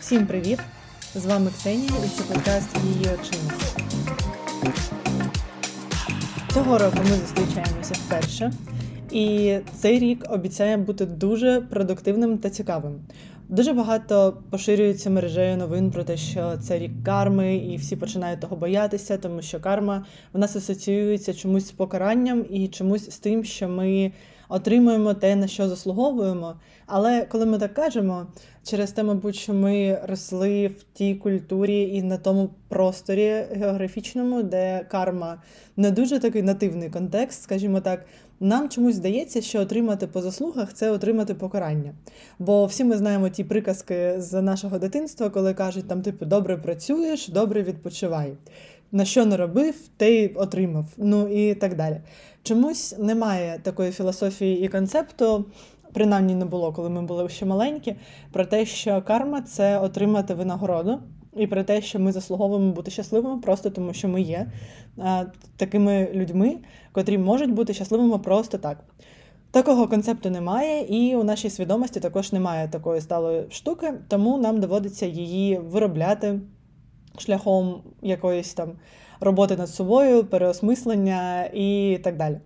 Всім привіт! З вами Ксенія і це подкаст її очима. Цього року ми зустрічаємося вперше, і цей рік обіцяє бути дуже продуктивним та цікавим. Дуже багато поширюється мережею новин про те, що це рік карми, і всі починають того боятися, тому що карма в нас асоціюється чомусь з покаранням і чомусь з тим, що ми отримуємо те, на що заслуговуємо. Але коли ми так кажемо, через те, мабуть, що ми росли в тій культурі і на тому просторі географічному, де карма не дуже такий нативний контекст, скажімо так. Нам чомусь здається, що отримати по заслугах це отримати покарання. Бо всі ми знаємо ті приказки з нашого дитинства, коли кажуть, там, типу, добре працюєш, добре відпочивай. На що не робив, й отримав. Ну і так далі. Чомусь немає такої філософії і концепту, принаймні не було, коли ми були ще маленькі, про те, що карма це отримати винагороду. І про те, що ми заслуговуємо бути щасливими, просто тому що ми є а, такими людьми, котрі можуть бути щасливими просто так. Такого концепту немає, і у нашій свідомості також немає такої сталої штуки, тому нам доводиться її виробляти шляхом якоїсь там роботи над собою, переосмислення і так далі.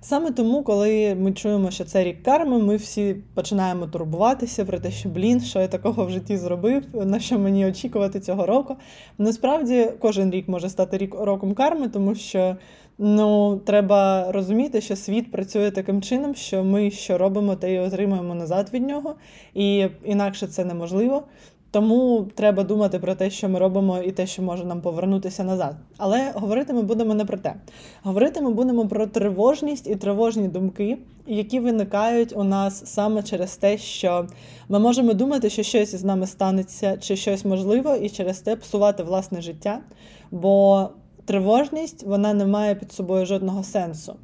Саме тому, коли ми чуємо, що це рік карми, ми всі починаємо турбуватися про те, що блін, що я такого в житті зробив, на що мені очікувати цього року. Насправді, кожен рік може стати рік роком карми, тому що ну, треба розуміти, що світ працює таким чином, що ми що робимо, те й отримуємо назад від нього, і інакше це неможливо. Тому треба думати про те, що ми робимо, і те, що може нам повернутися назад. Але говорити ми будемо не про те. Говорити ми будемо про тривожність і тривожні думки, які виникають у нас саме через те, що ми можемо думати, що щось із нами станеться, чи щось можливо, і через те псувати власне життя. Бо тривожність вона не має під собою жодного сенсу.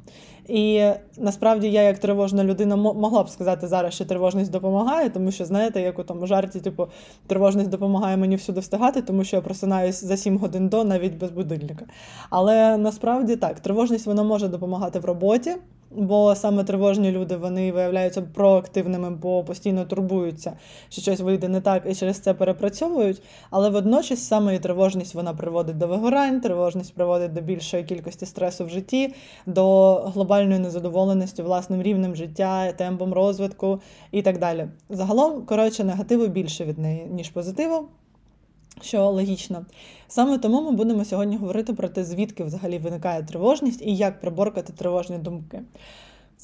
І насправді я, як тривожна людина, могла б сказати зараз, що тривожність допомагає, тому що, знаєте, як у тому жарті, типу, тривожність допомагає мені всюди встигати, тому що я просинаюсь за 7 годин до навіть без будильника. Але насправді так, тривожність вона може допомагати в роботі. Бо саме тривожні люди вони виявляються проактивними, бо постійно турбуються, що щось вийде не так і через це перепрацьовують. Але водночас саме і тривожність вона приводить до вигорань, тривожність приводить до більшої кількості стресу в житті, до глобальної незадоволеності власним рівнем життя, темпом розвитку і так далі. Загалом, коротше, негативу більше від неї, ніж позитиву що логічно. Саме тому ми будемо сьогодні говорити про те, звідки взагалі виникає тривожність і як приборкати тривожні думки.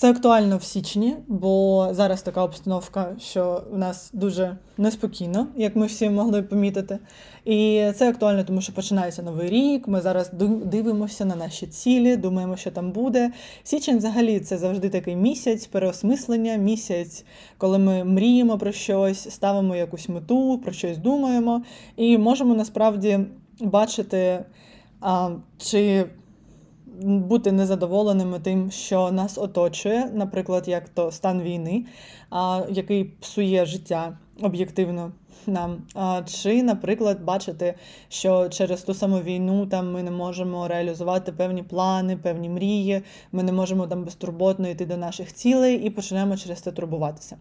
Це актуально в січні, бо зараз така обстановка, що в нас дуже неспокійно, як ми всі могли помітити. І це актуально, тому що починається новий рік. Ми зараз дивимося на наші цілі, думаємо, що там буде. Січень, взагалі, це завжди такий місяць переосмислення, місяць, коли ми мріємо про щось, ставимо якусь мету, про щось думаємо, і можемо насправді бачити, а, чи бути незадоволеними тим, що нас оточує, наприклад, як то стан війни, який псує життя об'єктивно нам. Чи, наприклад, бачити, що через ту саму війну там ми не можемо реалізувати певні плани, певні мрії, ми не можемо там безтурботно йти до наших цілей і почнемо через це турбуватися.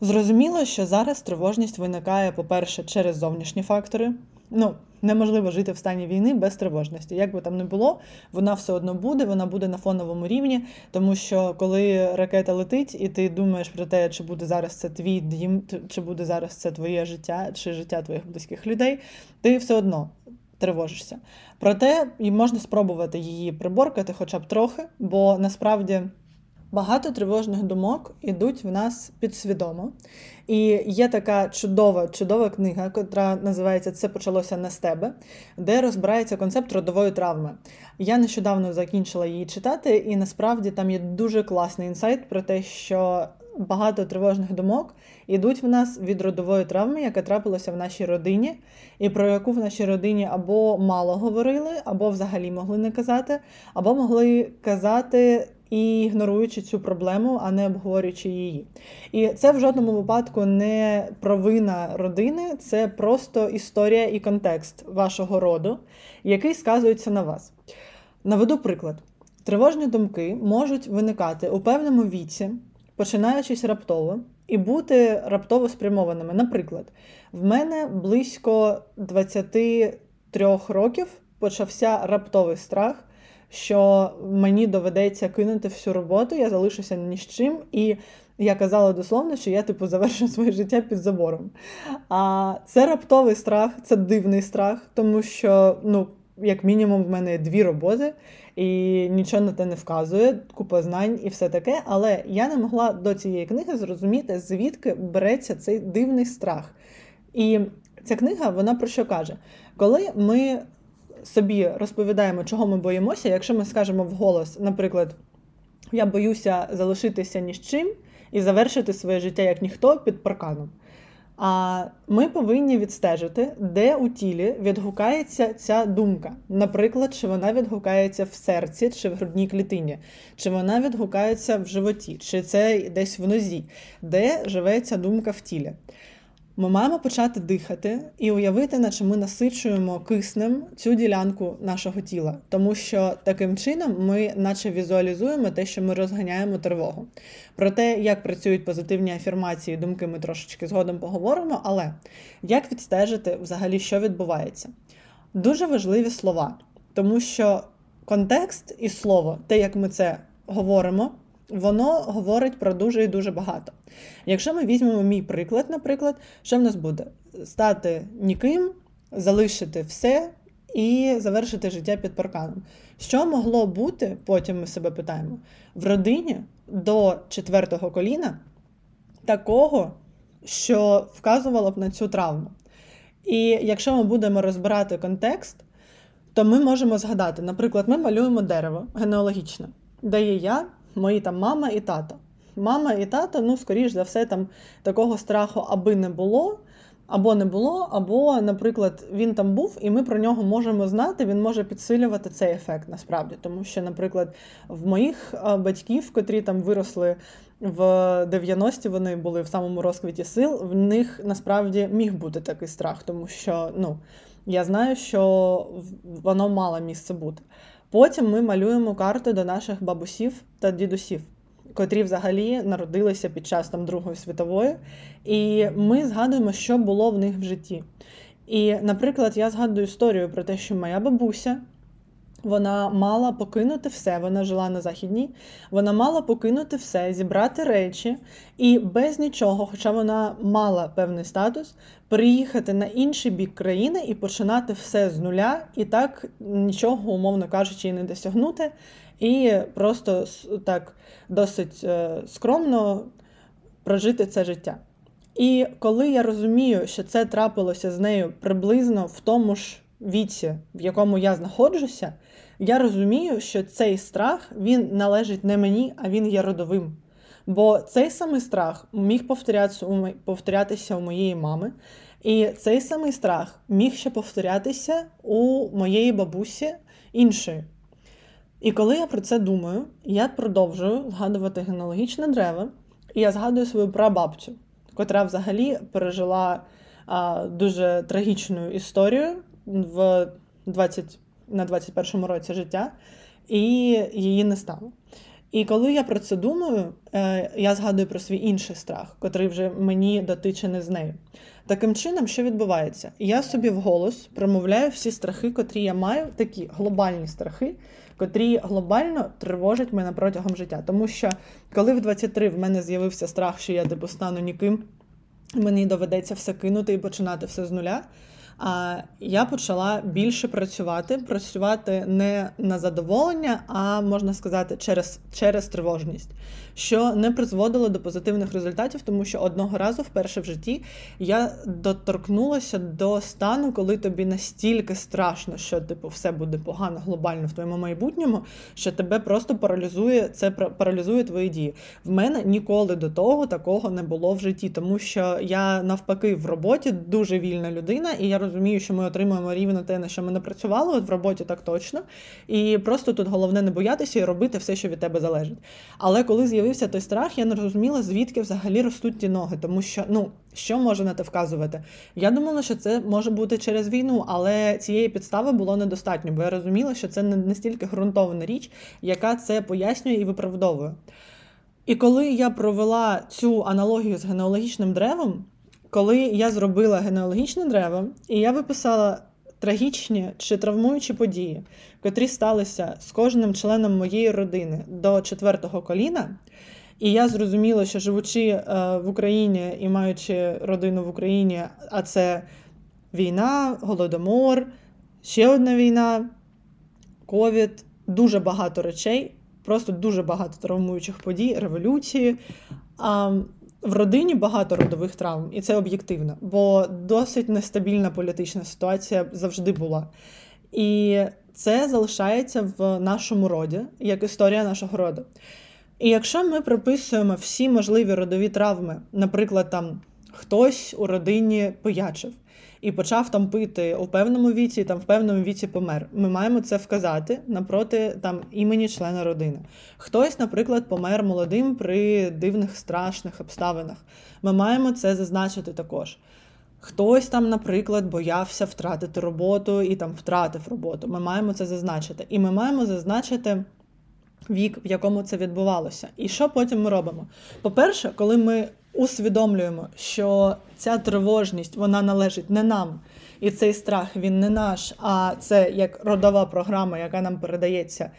Зрозуміло, що зараз тривожність виникає, по-перше, через зовнішні фактори. Ну, неможливо жити в стані війни без тривожності. Як би там не було, вона все одно буде, вона буде на фоновому рівні, тому що коли ракета летить, і ти думаєш про те, чи буде зараз це твій дім, чи буде зараз це твоє життя, чи життя твоїх близьких людей, ти все одно. Тривожишся. Проте і можна спробувати її приборкати хоча б трохи, бо насправді Багато тривожних думок ідуть в нас підсвідомо. І є така чудова чудова книга, яка називається Це почалося не з тебе, де розбирається концепт родової травми. Я нещодавно закінчила її читати, і насправді там є дуже класний інсайт про те, що багато тривожних думок ідуть в нас від родової травми, яка трапилася в нашій родині, і про яку в нашій родині або мало говорили, або взагалі могли не казати, або могли казати і ігноруючи цю проблему, а не обговорюючи її. І це в жодному випадку не провина родини, це просто історія і контекст вашого роду, який сказується на вас. Наведу приклад: тривожні думки можуть виникати у певному віці, починаючись раптово, і бути раптово спрямованими. Наприклад, в мене близько 23 років почався раптовий страх, що мені доведеться кинути всю роботу, я залишуся ні з чим. І я казала дословно, що я типу завершу своє життя під забором. А це раптовий страх, це дивний страх, тому що, ну, як мінімум, в мене дві роботи, і нічого на те не вказує, купа знань і все таке. Але я не могла до цієї книги зрозуміти, звідки береться цей дивний страх. І ця книга, вона про що каже? Коли ми собі розповідаємо, чого ми боїмося, якщо ми скажемо вголос, наприклад, я боюся залишитися ні з чим і завершити своє життя як ніхто під парканом. А ми повинні відстежити, де у тілі відгукається ця думка. Наприклад, чи вона відгукається в серці, чи в грудній клітині, чи вона відгукається в животі, чи це десь в нозі, де живе ця думка в тілі. Ми маємо почати дихати і уявити, наче ми насичуємо киснем цю ділянку нашого тіла, тому що таким чином ми, наче візуалізуємо те, що ми розганяємо тривогу. Про те, як працюють позитивні афірмації, думки ми трошечки згодом поговоримо, але як відстежити взагалі, що відбувається? Дуже важливі слова, тому що контекст і слово, те, як ми це говоримо воно говорить про дуже і дуже багато. Якщо ми візьмемо мій приклад, наприклад, що в нас буде? Стати ніким, залишити все і завершити життя під парканом. Що могло бути, потім ми себе питаємо, в родині до четвертого коліна такого, що вказувало б на цю травму. І якщо ми будемо розбирати контекст, то ми можемо згадати, наприклад, ми малюємо дерево генеалогічне, де є я, мої там мама і тато. Мама і тато, ну, скоріш за все, там такого страху аби не було, або не було, або, наприклад, він там був, і ми про нього можемо знати, він може підсилювати цей ефект насправді. Тому що, наприклад, в моїх батьків, котрі там виросли в 90-ті, вони були в самому розквіті сил, в них насправді міг бути такий страх, тому що ну, я знаю, що воно мало місце бути. Потім ми малюємо карти до наших бабусів та дідусів, котрі взагалі народилися під час там Другої світової, і ми згадуємо, що було в них в житті. І, наприклад, я згадую історію про те, що моя бабуся вона мала покинути все, вона жила на західній, вона мала покинути все, зібрати речі і без нічого, хоча вона мала певний статус, приїхати на інший бік країни і починати все з нуля, і так нічого, умовно кажучи, і не досягнути, і просто так досить е, скромно прожити це життя. І коли я розумію, що це трапилося з нею приблизно в тому ж віці, в якому я знаходжуся, я розумію, що цей страх він належить не мені, а він є родовим. Бо цей самий страх міг повторятися у моєї мами, і цей самий страх міг ще повторятися у моєї бабусі іншої. І коли я про це думаю, я продовжую згадувати генеалогічне древо, і я згадую свою прабабцю, котра взагалі пережила а, дуже трагічну історію в 20, на 21 році життя, і її не стало. І коли я про це думаю, е, я згадую про свій інший страх, котрий вже мені дотичений з нею. Таким чином, що відбувається? Я собі вголос промовляю всі страхи, котрі я маю, такі глобальні страхи, котрі глобально тривожать мене протягом життя. Тому що коли в 23 в мене з'явився страх, що я типу стану ніким, мені доведеться все кинути і починати все з нуля. А я почала більше працювати, працювати не на задоволення, а можна сказати, через через тривожність, що не призводило до позитивних результатів, тому що одного разу, вперше в житті, я доторкнулася до стану, коли тобі настільки страшно, що типу все буде погано глобально в твоєму майбутньому, що тебе просто паралізує це паралізує твої дії. В мене ніколи до того такого не було в житті, тому що я навпаки в роботі дуже вільна людина, і я розумію, що ми отримуємо рівно те, на що ми не працювали от в роботі так точно. І просто тут головне не боятися і робити все, що від тебе залежить. Але коли з'явився той страх, я не розуміла, звідки взагалі ростуть ті ноги, тому що ну. Що може на те вказувати? Я думала, що це може бути через війну, але цієї підстави було недостатньо, бо я розуміла, що це не настільки ґрунтовна річ, яка це пояснює і виправдовує. І коли я провела цю аналогію з генеалогічним древом, коли я зробила генеалогічне древо, і я виписала трагічні чи травмуючі події, котрі сталися з кожним членом моєї родини до четвертого коліна. І я зрозуміла, що живучи е, в Україні і маючи родину в Україні, а це війна, голодомор, ще одна війна, ковід, дуже багато речей, просто дуже багато травмуючих подій, революції. В родині багато родових травм, і це об'єктивно, бо досить нестабільна політична ситуація завжди була. І це залишається в нашому роді, як історія нашого роду. І якщо ми приписуємо всі можливі родові травми, наприклад, там хтось у родині поячив і почав там пити у певному віці, там в певному віці помер. Ми маємо це вказати напроти там імені члена родини. Хтось, наприклад, помер молодим при дивних страшних обставинах. Ми маємо це зазначити також. Хтось там, наприклад, боявся втратити роботу і там втратив роботу. Ми маємо це зазначити. І ми маємо зазначити вік, в якому це відбувалося. І що потім ми робимо? По-перше, коли ми усвідомлюємо, що ця тривожність вона належить не нам, і цей страх він не наш, а це як родова програма, яка нам передається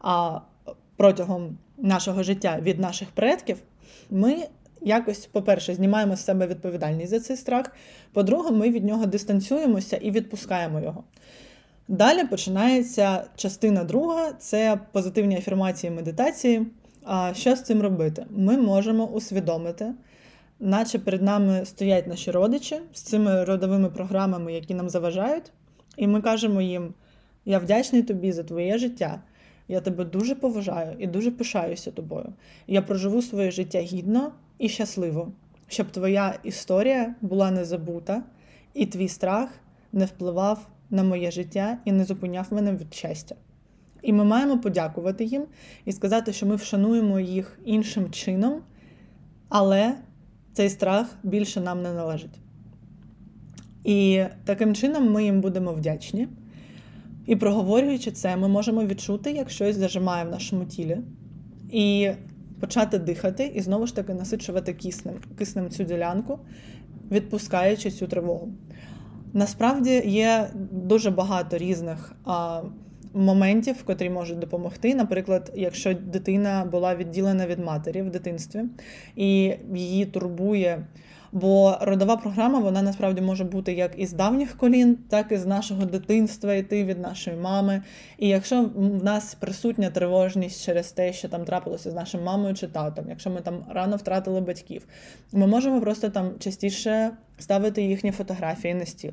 а, протягом нашого життя від наших предків, ми. Якось, по-перше, знімаємо з себе відповідальність за цей страх. По-друге, ми від нього дистанціюємося і відпускаємо його. Далі починається частина друга це позитивні афірмації медитації. А що з цим робити? Ми можемо усвідомити, наче перед нами стоять наші родичі з цими родовими програмами, які нам заважають, і ми кажемо їм: Я вдячний тобі за твоє життя. Я тебе дуже поважаю і дуже пишаюся тобою. Я проживу своє життя гідно і щасливо, щоб твоя історія була не забута, і твій страх не впливав на моє життя і не зупиняв мене від щастя. І ми маємо подякувати їм і сказати, що ми вшануємо їх іншим чином, але цей страх більше нам не належить. І таким чином ми їм будемо вдячні. І проговорюючи це, ми можемо відчути, як щось зажимає в нашому тілі, і почати дихати, і знову ж таки насичувати киснем, киснем цю ділянку, відпускаючи цю тривогу. Насправді є дуже багато різних а, моментів, котрі можуть допомогти. Наприклад, якщо дитина була відділена від матері в дитинстві і її турбує. Бо родова програма вона насправді може бути як із давніх колін, так і з нашого дитинства, йти від нашої мами. І якщо в нас присутня тривожність через те, що там трапилося з нашою мамою чи татом, якщо ми там рано втратили батьків, ми можемо просто там частіше ставити їхні фотографії на стіл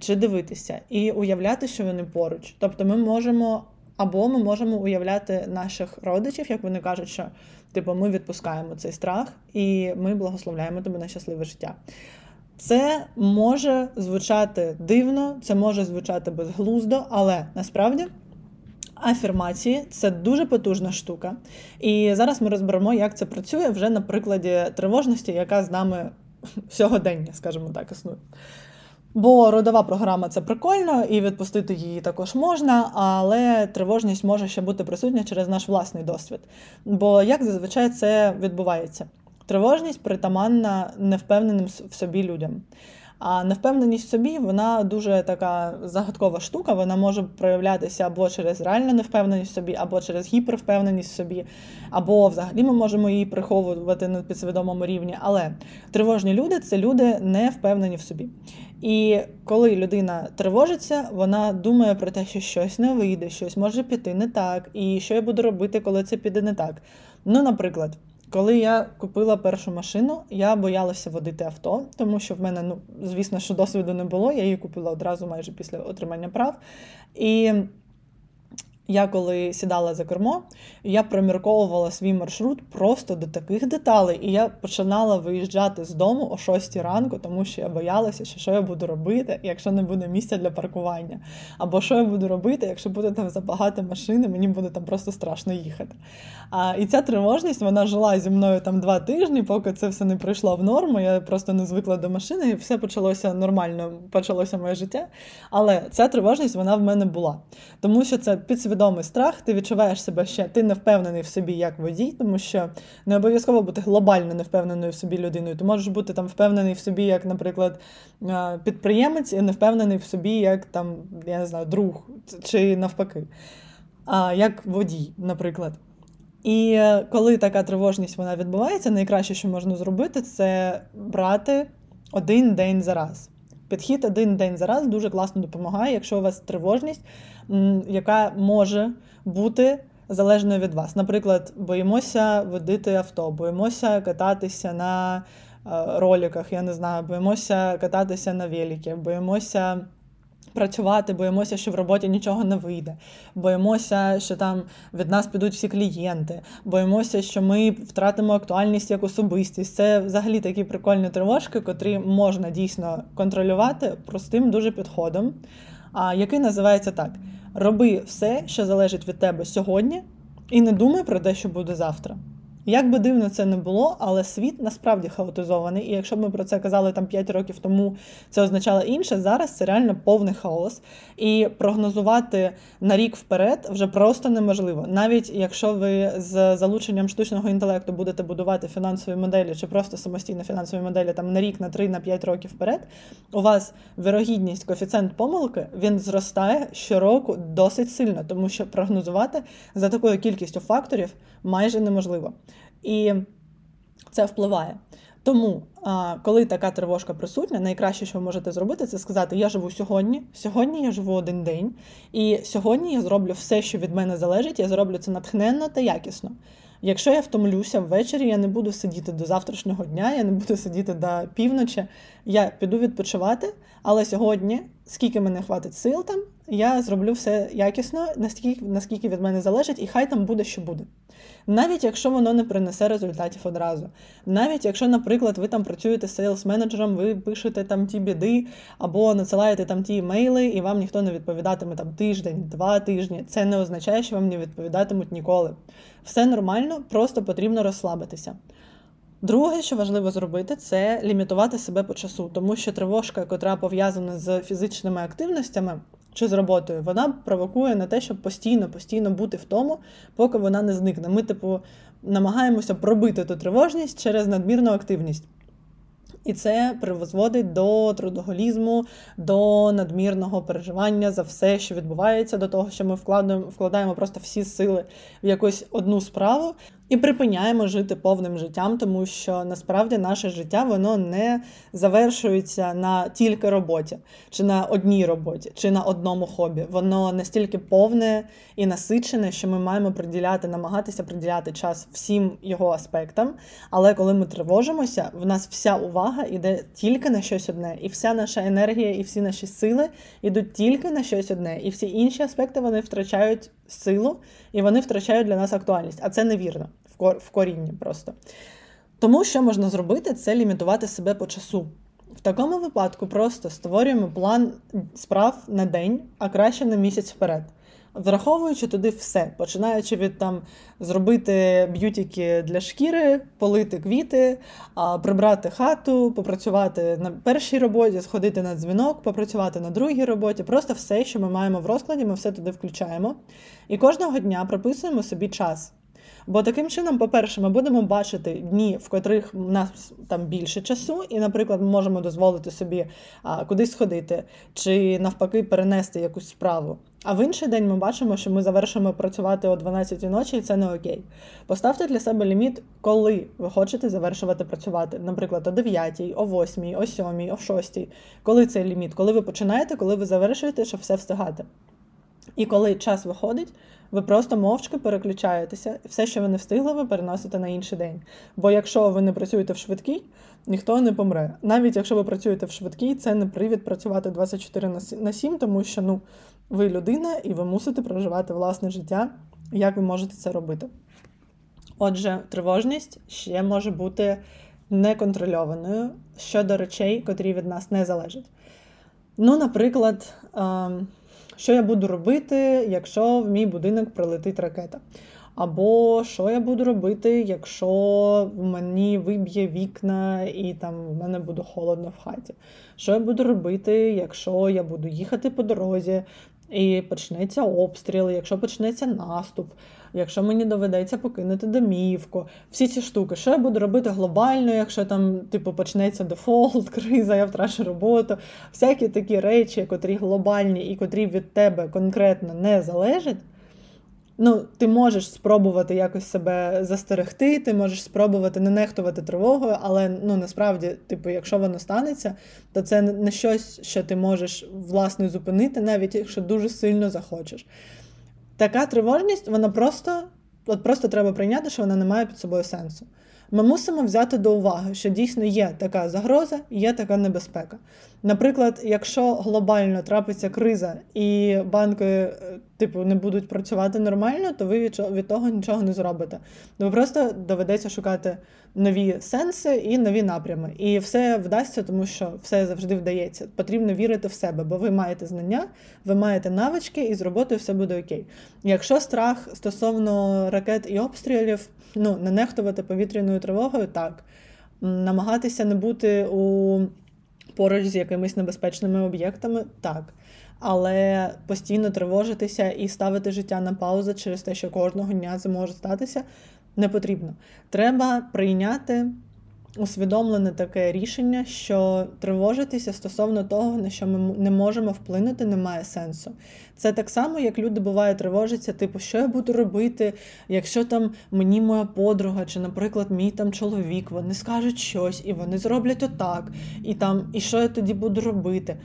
чи дивитися і уявляти, що вони поруч. Тобто, ми можемо. Або ми можемо уявляти наших родичів, як вони кажуть, що типу ми відпускаємо цей страх і ми благословляємо тебе на щасливе життя. Це може звучати дивно, це може звучати безглуздо, але насправді афірмації це дуже потужна штука. І зараз ми розберемо, як це працює вже на прикладі тривожності, яка з нами сьогодення, скажімо так, існує. Бо родова програма це прикольно, і відпустити її також можна, але тривожність може ще бути присутня через наш власний досвід. Бо як зазвичай це відбувається? Тривожність притаманна невпевненим в собі людям. А невпевненість в собі вона дуже така загадкова штука. Вона може проявлятися або через реальну невпевненість в собі, або через гіпервпевненість в собі, або взагалі ми можемо її приховувати на підсвідомому рівні. Але тривожні люди це люди не впевнені в собі. І коли людина тривожиться, вона думає про те, що щось не вийде, щось може піти не так, і що я буду робити, коли це піде не так. Ну, наприклад. Коли я купила першу машину, я боялася водити авто, тому що в мене, ну, звісно, що досвіду не було. Я її купила одразу майже після отримання прав. І я коли сідала за кермо, я промірковувала свій маршрут просто до таких деталей. І я починала виїжджати з дому о 6 ранку, тому що я боялася, що що я буду робити, якщо не буде місця для паркування. Або що я буду робити, якщо буде там забагато машини, мені буде там просто страшно їхати. А, І ця тривожність вона жила зі мною там два тижні, поки це все не прийшло в норму. Я просто не звикла до машини, і все почалося нормально, почалося моє життя. Але ця тривожність вона в мене була. Тому що це підсвідомо підсвідомий страх, ти відчуваєш себе ще, ти не впевнений в собі як водій, тому що не обов'язково бути глобально не впевненою в собі людиною. Ти можеш бути там впевнений в собі, як, наприклад, підприємець, і не впевнений в собі, як там, я не знаю, друг чи навпаки, а як водій, наприклад. І е, коли така тривожність вона відбувається, найкраще, що можна зробити, це брати один день за раз. Підхід один день за раз дуже класно допомагає, якщо у вас тривожність, яка може бути залежною від вас. Наприклад, боїмося водити авто, боїмося кататися на роліках. роликах, я не знаю, боїмося кататися на великі, боїмося працювати, боїмося, що в роботі нічого не вийде. Боїмося, що там від нас підуть всі клієнти, боїмося, що ми втратимо актуальність як особистість. Це взагалі такі прикольні тривожки, котрі можна дійсно контролювати простим дуже підходом, а який називається так: роби все, що залежить від тебе сьогодні, і не думай про те, що буде завтра. Як би дивно це не було, але світ насправді хаотизований. І якщо б ми про це казали там 5 років тому, це означало інше. Зараз це реально повний хаос. І прогнозувати на рік вперед вже просто неможливо. Навіть якщо ви з залученням штучного інтелекту будете будувати фінансові моделі чи просто самостійно фінансові моделі там на рік, на 3, на 5 років вперед, у вас вирогідність, коефіцієнт помилки він зростає щороку досить сильно, тому що прогнозувати за такою кількістю факторів майже неможливо. І це впливає. Тому, коли така тривожка присутня, найкраще, що ви можете зробити, це сказати: Я живу сьогодні, сьогодні я живу один день, і сьогодні я зроблю все, що від мене залежить, я зроблю це натхненно та якісно. Якщо я втомлюся ввечері, я не буду сидіти до завтрашнього дня, я не буду сидіти до півночі, я піду відпочивати, але сьогодні, скільки мене хватить сил там, я зроблю все якісно, наскільки наскільки від мене залежить, і хай там буде, що буде. Навіть якщо воно не принесе результатів одразу. Навіть якщо, наприклад, ви там працюєте з сейлс-менеджером, ви пишете там ті біди, або надсилаєте там ті емейли, і вам ніхто не відповідатиме там тиждень, два тижні. Це не означає, що вам не відповідатимуть ніколи. Все нормально, просто потрібно розслабитися. Друге, що важливо зробити, це лімітувати себе по часу, тому що тривожка, котра пов'язана з фізичними активностями чи з роботою, вона провокує на те, щоб постійно, постійно бути в тому, поки вона не зникне. Ми, типу, намагаємося пробити ту тривожність через надмірну активність. І це призводить до трудоголізму, до надмірного переживання за все, що відбувається, до того, що ми вкладаємо вкладаємо просто всі сили в якусь одну справу і припиняємо жити повним життям, тому що насправді наше життя воно не завершується на тільки роботі, чи на одній роботі, чи на одному хобі. Воно настільки повне і насичене, що ми маємо приділяти, намагатися приділяти час всім його аспектам. Але коли ми тривожимося, в нас вся увага йде тільки на щось одне, і вся наша енергія, і всі наші сили йдуть тільки на щось одне, і всі інші аспекти вони втрачають силу і вони втрачають для нас актуальність. А це невірно в корінні просто. Тому що можна зробити, це лімітувати себе по часу. В такому випадку просто створюємо план справ на день, а краще на місяць вперед. Враховуючи туди все, починаючи від там зробити б'ютіки для шкіри, полити квіти, прибрати хату, попрацювати на першій роботі, сходити на дзвінок, попрацювати на другій роботі. Просто все, що ми маємо в розкладі, ми все туди включаємо. І кожного дня прописуємо собі час. Бо таким чином, по-перше, ми будемо бачити дні, в котрих у нас там більше часу, і, наприклад, ми можемо дозволити собі а, кудись сходити, чи навпаки перенести якусь справу. А в інший день ми бачимо, що ми завершимо працювати о 12 ночі, і це не окей. Поставте для себе ліміт, коли ви хочете завершувати працювати. Наприклад, о 9, о 8, о 7, о 6. Коли цей ліміт? Коли ви починаєте, коли ви завершуєте, щоб все встигати. І коли час виходить, ви просто мовчки переключаєтеся, і все, що ви не встигли, ви переносите на інший день. Бо якщо ви не працюєте в швидкій, ніхто не помре. Навіть якщо ви працюєте в швидкій, це не привід працювати 24 на 7, тому що ну, ви людина і ви мусите проживати власне життя, як ви можете це робити. Отже, тривожність ще може бути неконтрольованою щодо речей, котрі від нас не залежать. Ну, наприклад. Що я буду робити, якщо в мій будинок прилетить ракета. Або що я буду робити, якщо в мені виб'є вікна і там в мене буде холодно в хаті. Що я буду робити, якщо я буду їхати по дорозі і почнеться обстріл, якщо почнеться наступ, якщо мені доведеться покинути домівку, всі ці штуки, що я буду робити глобально, якщо там типу почнеться дефолт, криза, я втрачу роботу, всякі такі речі, котрі глобальні і котрі від тебе конкретно не залежать. Ну, ти можеш спробувати якось себе застерегти, ти можеш спробувати не нехтувати тривогою, але ну насправді, типу, якщо воно станеться, то це не щось, що ти можеш власне зупинити, навіть якщо дуже сильно захочеш. Така тривожність, вона просто от просто треба прийняти, що вона не має під собою сенсу. Ми мусимо взяти до уваги, що дійсно є така загроза, є така небезпека. Наприклад, якщо глобально трапиться криза і банки, е, типу, не будуть працювати нормально, то ви від того нічого не зробите. Ви просто доведеться шукати нові сенси і нові напрями. І все вдасться, тому що все завжди вдається. Потрібно вірити в себе, бо ви маєте знання, ви маєте навички, і з роботою все буде окей. Якщо страх стосовно ракет і обстрілів, ну не нехтувати повітряною тривогою, так намагатися не бути у поруч з якимись небезпечними об'єктами, так. Але постійно тривожитися і ставити життя на паузу через те, що кожного дня це може статися, не потрібно. Треба прийняти усвідомлене таке рішення, що тривожитися стосовно того, на що ми не можемо вплинути, немає сенсу. Це так само, як люди буває тривожаться, типу, що я буду робити, якщо там мені моя подруга, чи, наприклад, мій там чоловік, вони скажуть щось, і вони зроблять отак, і там, і що я тоді буду робити.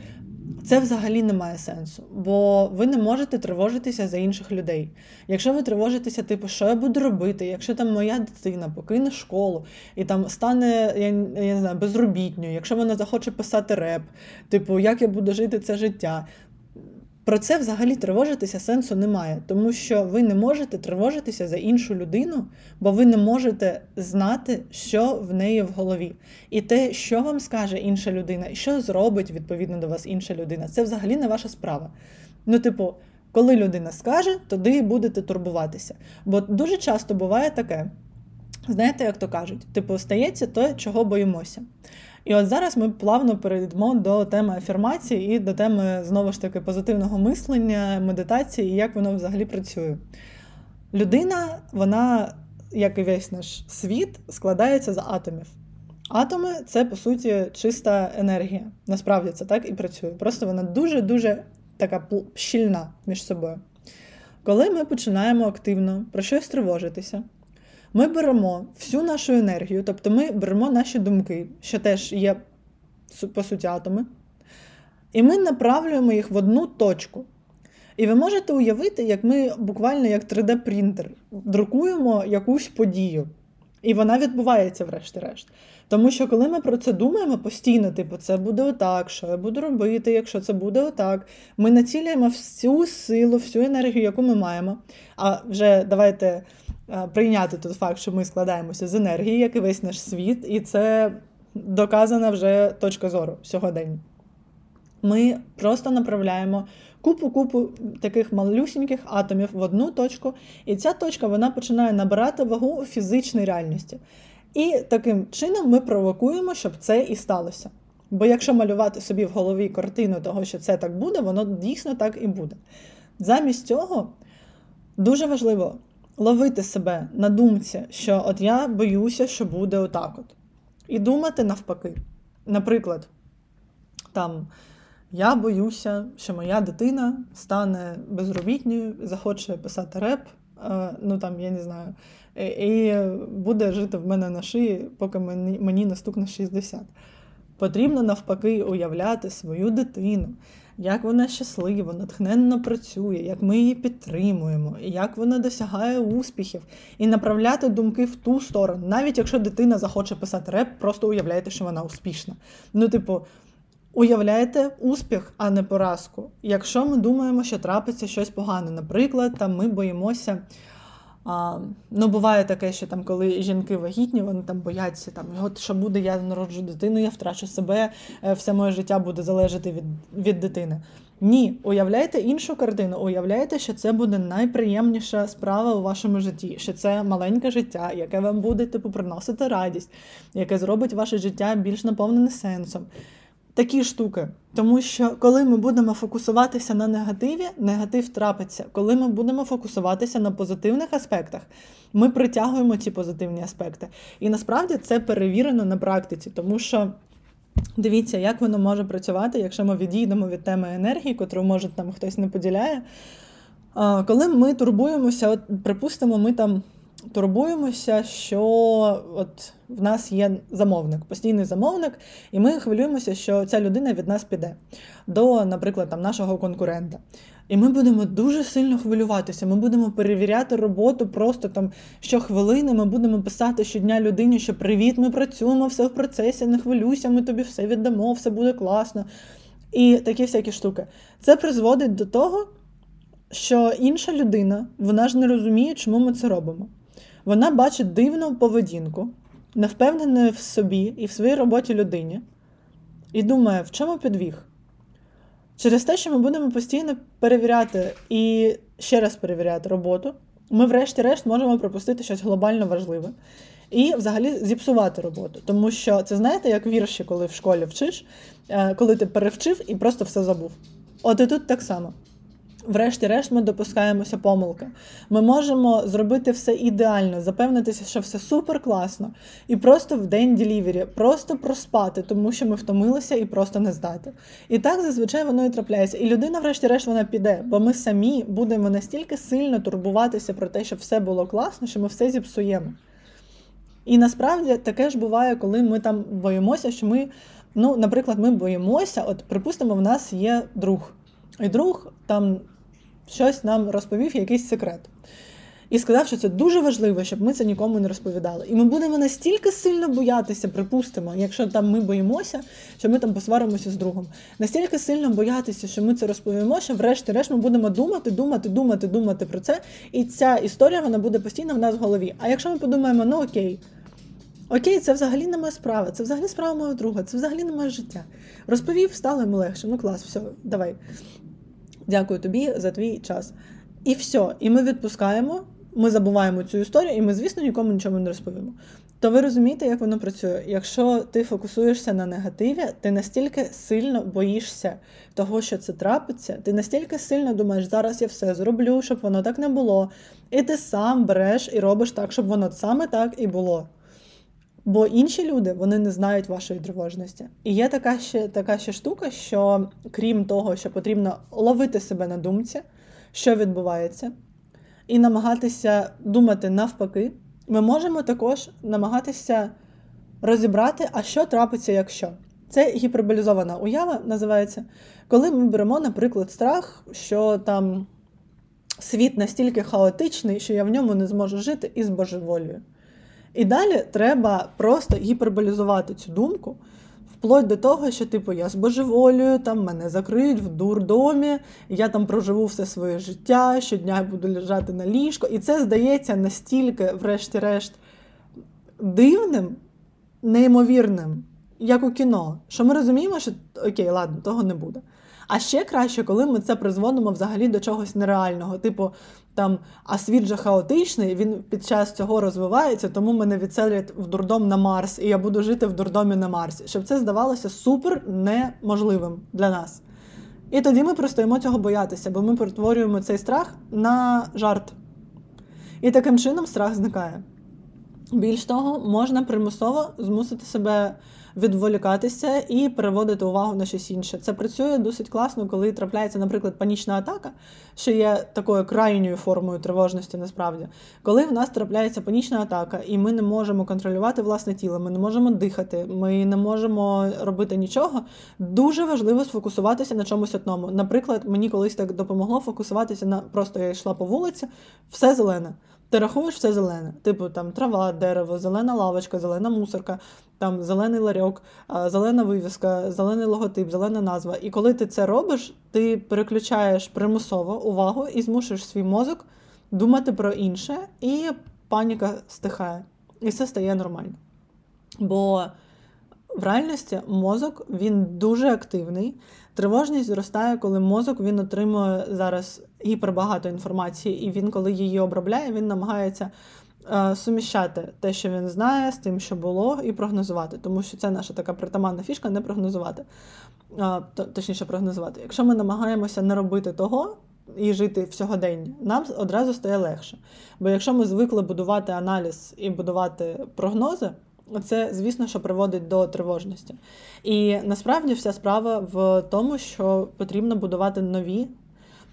Це взагалі не має сенсу, бо ви не можете тривожитися за інших людей. Якщо ви тривожитеся, типу, що я буду робити, якщо там моя дитина покине школу і там стане я, я не знаю, безробітньою, якщо вона захоче писати реп, типу, як я буду жити це життя, про це взагалі тривожитися сенсу немає, тому що ви не можете тривожитися за іншу людину, бо ви не можете знати, що в неї в голові. І те, що вам скаже інша людина, і що зробить відповідно до вас інша людина, це взагалі не ваша справа. Ну, типу, коли людина скаже, тоді будете турбуватися. Бо дуже часто буває таке. Знаєте, як то кажуть, типу, стається те, чого боїмося. І от зараз ми плавно перейдемо до теми афірмації і до теми знову ж таки позитивного мислення, медитації і як воно взагалі працює. Людина, вона, як і весь наш світ, складається з атомів. Атоми це, по суті, чиста енергія. Насправді це так і працює. Просто вона дуже-дуже така щільна між собою. Коли ми починаємо активно про щось тривожитися, ми беремо всю нашу енергію, тобто ми беремо наші думки, що теж є по суті атоми, і ми направлюємо їх в одну точку. І ви можете уявити, як ми буквально як 3D-принтер друкуємо якусь подію. І вона відбувається, врешті-решт. Тому що, коли ми про це думаємо постійно, типу, це буде отак, що я буду робити, якщо це буде отак, ми націлюємо всю силу, всю енергію, яку ми маємо. А вже давайте прийняти той факт, що ми складаємося з енергії, як і весь наш світ, і це доказана вже точка зору сьогодення. Ми просто направляємо купу-купу таких малюсіньких атомів в одну точку, і ця точка вона починає набирати вагу у фізичній реальності. І таким чином ми провокуємо, щоб це і сталося. Бо якщо малювати собі в голові картину того, що це так буде, воно дійсно так і буде. Замість цього дуже важливо ловити себе на думці, що от я боюся, що буде отак от. І думати навпаки. Наприклад, там я боюся, що моя дитина стане безробітньою, захоче писати реп, е, ну там, я не знаю, і буде жити в мене на шиї, поки мені наступне 60. Потрібно навпаки уявляти свою дитину, як вона щаслива, натхненно працює, як ми її підтримуємо, як вона досягає успіхів, і направляти думки в ту сторону. Навіть якщо дитина захоче писати реп, просто уявляйте, що вона успішна. Ну, типу, уявляйте успіх, а не поразку. Якщо ми думаємо, що трапиться щось погане, наприклад, там ми боїмося. А, Ну, буває таке, що там, коли жінки вагітні, вони там бояться, там, от що буде, я народжу дитину, я втрачу себе, е, все моє життя буде залежати від від дитини. Ні, уявляйте іншу картину, уявляйте, що це буде найприємніша справа у вашому житті, що це маленьке життя, яке вам буде типу, приносити радість, яке зробить ваше життя більш наповнене сенсом. такі штуки. Тому що коли ми будемо фокусуватися на негативі, негатив трапиться. Коли ми будемо фокусуватися на позитивних аспектах, ми притягуємо ці позитивні аспекти. І насправді це перевірено на практиці, тому що. Дивіться, як воно може працювати, якщо ми відійдемо від теми енергії, котру може там хтось не поділяє. Коли ми турбуємося, от припустимо, ми там турбуємося, що от в нас є замовник, постійний замовник, і ми хвилюємося, що ця людина від нас піде до, наприклад, там нашого конкурента. І ми будемо дуже сильно хвилюватися. Ми будемо перевіряти роботу просто там щохвилини. Ми будемо писати щодня людині, що привіт, ми працюємо, все в процесі, не хвилюйся, ми тобі все віддамо, все буде класно. І такі всякі штуки. Це призводить до того, що інша людина, вона ж не розуміє, чому ми це робимо. Вона бачить дивну поведінку, невпевненої в собі і в своїй роботі людині, і думає, в чому підвіг. Через те, що ми будемо постійно перевіряти і ще раз перевіряти роботу, ми, врешті-решт, можемо пропустити щось глобально важливе і взагалі зіпсувати роботу. Тому що це знаєте, як вірші, коли в школі вчиш, е, коли ти перевчив і просто все забув. От і тут так само. Врешті-решт, ми допускаємося помилки. Ми можемо зробити все ідеально, запевнитися, що все супер класно, і просто в день ділівері, просто проспати, тому що ми втомилися і просто не здати. І так зазвичай воно і трапляється. І людина, врешті-решт, вона піде, бо ми самі будемо настільки сильно турбуватися про те, щоб все було класно, що ми все зіпсуємо. І насправді таке ж буває, коли ми там боїмося, що ми, ну, наприклад, ми боїмося, от припустимо, в нас є друг. І друг там щось нам розповів якийсь секрет. І сказав, що це дуже важливо, щоб ми це нікому не розповідали. І ми будемо настільки сильно боятися, припустимо, якщо там ми боїмося, що ми там посваримося з другом. Настільки сильно боятися, що ми це розповімо, що врешті-решт ми будемо думати, думати, думати, думати про це. І ця історія вона буде постійно в нас в голові. А якщо ми подумаємо, ну окей. Окей, це взагалі не моя справа, це взагалі справа мого друга, це взагалі не моє життя. Розповів, стало йому легше. Ну клас, все, давай. Дякую тобі за твій час. І все. І ми відпускаємо, ми забуваємо цю історію, і ми, звісно, нікому нічого не розповімо. То ви розумієте, як воно працює? Якщо ти фокусуєшся на негативі, ти настільки сильно боїшся того, що це трапиться, ти настільки сильно думаєш, зараз я все зроблю, щоб воно так не було. І ти сам береш і робиш так, щоб воно саме так і було. Бо інші люди вони не знають вашої тривожності. І є така ще така ще штука, що крім того, що потрібно ловити себе на думці, що відбувається, і намагатися думати навпаки, ми можемо також намагатися розібрати, а що трапиться, якщо. Це гіперболізована уява називається, коли ми беремо, наприклад, страх, що там світ настільки хаотичний, що я в ньому не зможу жити і збожеволюю. І далі треба просто гіперболізувати цю думку, вплоть до того, що, типу, я збожеволюю, там мене закриють в дурдомі, я там проживу все своє життя, щодня буду лежати на ліжко. І це здається настільки, врешті-решт, дивним, неймовірним, як у кіно, що ми розуміємо, що окей, ладно, того не буде. А ще краще, коли ми це призводимо взагалі до чогось нереального. Типу, там, а світ же хаотичний, він під час цього розвивається, тому мене відселять в дурдом на Марс, і я буду жити в дурдомі на Марсі. Щоб це здавалося супер неможливим для нас. І тоді ми перестаємо цього боятися, бо ми перетворюємо цей страх на жарт. І таким чином страх зникає. Більш того, можна примусово змусити себе відволікатися і переводити увагу на щось інше. Це працює досить класно, коли трапляється, наприклад, панічна атака, що є такою крайньою формою тривожності, насправді, коли в нас трапляється панічна атака, і ми не можемо контролювати власне тіло, ми не можемо дихати, ми не можемо робити нічого. Дуже важливо сфокусуватися на чомусь одному. Наприклад, мені колись так допомогло фокусуватися на просто я йшла по вулиці, все зелене. Ти рахуєш все зелене, типу там трава, дерево, зелена лавочка, зелена мусорка, там зелений ларьок, зелена вивіска, зелений логотип, зелена назва. І коли ти це робиш, ти переключаєш примусово увагу і змушуєш свій мозок думати про інше, і паніка стихає. І все стає нормально. Бо в реальності мозок він дуже активний. Тривожність зростає, коли мозок він отримує зараз гіпербагато інформації, і він, коли її обробляє, він намагається е, суміщати те, що він знає, з тим, що було, і прогнозувати. Тому що це наша така притаманна фішка не прогнозувати. Е, точніше, прогнозувати. Якщо ми намагаємося не робити того. І жити в сьогоденні, нам одразу стає легше. Бо якщо ми звикли будувати аналіз і будувати прогнози, це, звісно, що приводить до тривожності. І насправді вся справа в тому, що потрібно будувати нові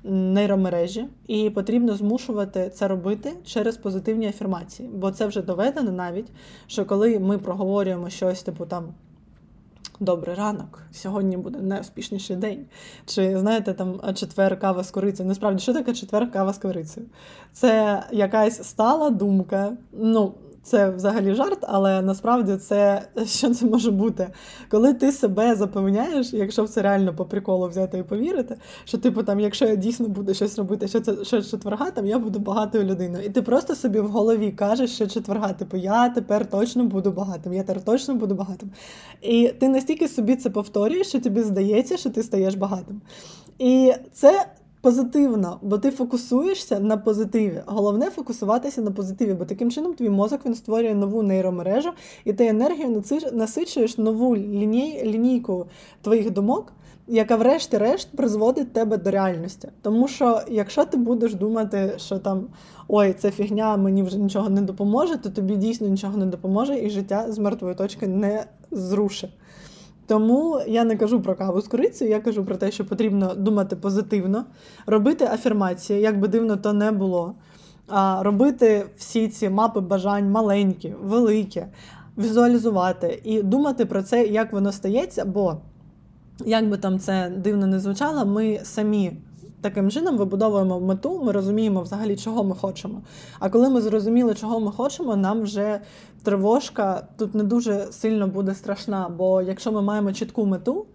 нейромережі, і потрібно змушувати це робити через позитивні афірмації. Бо це вже доведено навіть, що коли ми проговорюємо щось, типу там. Добрий ранок, сьогодні буде найуспішніший день. Чи знаєте, там четвер кава з корицею. Насправді, що таке четвер кава з корицею? Це якась стала думка. Ну, це взагалі жарт, але насправді це що це може бути? Коли ти себе запевняєш, якщо в це реально по приколу взяти і повірити, що типу там, якщо я дійсно буду щось робити, що це що четверга, там я буду багатою людиною. І ти просто собі в голові кажеш, що четверга, типу, я тепер точно буду багатим, я тепер точно буду багатим. І ти настільки собі це повторюєш, що тобі здається, що ти стаєш багатим. І це позитивно, бо ти фокусуєшся на позитиві. Головне фокусуватися на позитиві, бо таким чином твій мозок він створює нову нейромережу, і ти енергію насичуєш нову ліній, лінійку твоїх думок. Яка, врешті-решт, призводить тебе до реальності. Тому що, якщо ти будеш думати, що там ой, це фігня, мені вже нічого не допоможе, то тобі дійсно нічого не допоможе, і життя з мертвої точки не зрушить. Тому я не кажу про каву з корицею, я кажу про те, що потрібно думати позитивно, робити афірмації, як би дивно то не було. А робити всі ці мапи бажань маленькі, великі, візуалізувати і думати про це, як воно стається, бо як би там це дивно не звучало, ми самі таким чином вибудовуємо мету, ми розуміємо взагалі, чого ми хочемо. А коли ми зрозуміли, чого ми хочемо, нам вже тривожка тут не дуже сильно буде страшна. Бо якщо ми маємо чітку мету,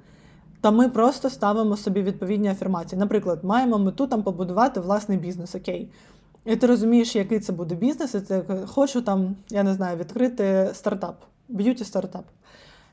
то ми просто ставимо собі відповідні афірмації. Наприклад, маємо мету там побудувати власний бізнес, окей. І ти розумієш, який це буде бізнес, і ти хочеш там, я не знаю, відкрити стартап, beauty стартап.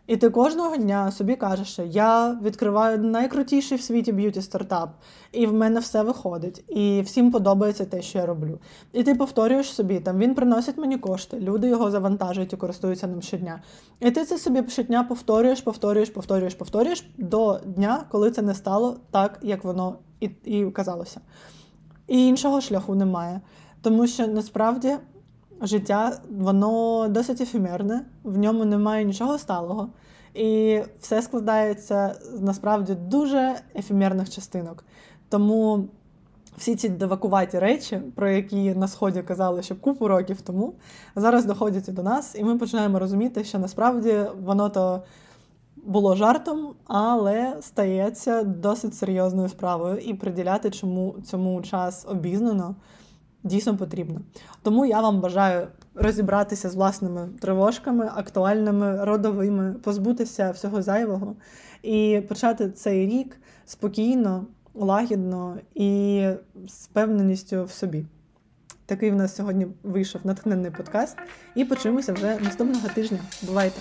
І ти кожного дня собі кажеш, що я відкриваю найкрутіший в світі beauty стартап, і в мене все виходить, і всім подобається те, що я роблю. І ти повторюєш собі, там він приносить мені кошти, люди його завантажують і користуються ним щодня. І ти це собі щодня повторюєш, повторюєш, повторюєш, повторюєш до дня, коли це не стало так, як воно і, і казалося. І іншого шляху немає. Тому що насправді життя воно досить ефемерне, в ньому немає нічого сталого. І все складається з насправді дуже ефемерних частинок. Тому всі ці девакуваті речі, про які на сході казали ще купу років тому, зараз доходять і до нас, і ми починаємо розуміти, що насправді воно то було жартом, але стається досить серйозною справою і приділяти чому цьому час обізнано дійсно потрібно. Тому я вам бажаю розібратися з власними тривожками, актуальними, родовими, позбутися всього зайвого і почати цей рік спокійно, лагідно і з певненістю в собі. Такий в нас сьогодні вийшов натхненний подкаст. І почуємося вже наступного тижня. Бувайте!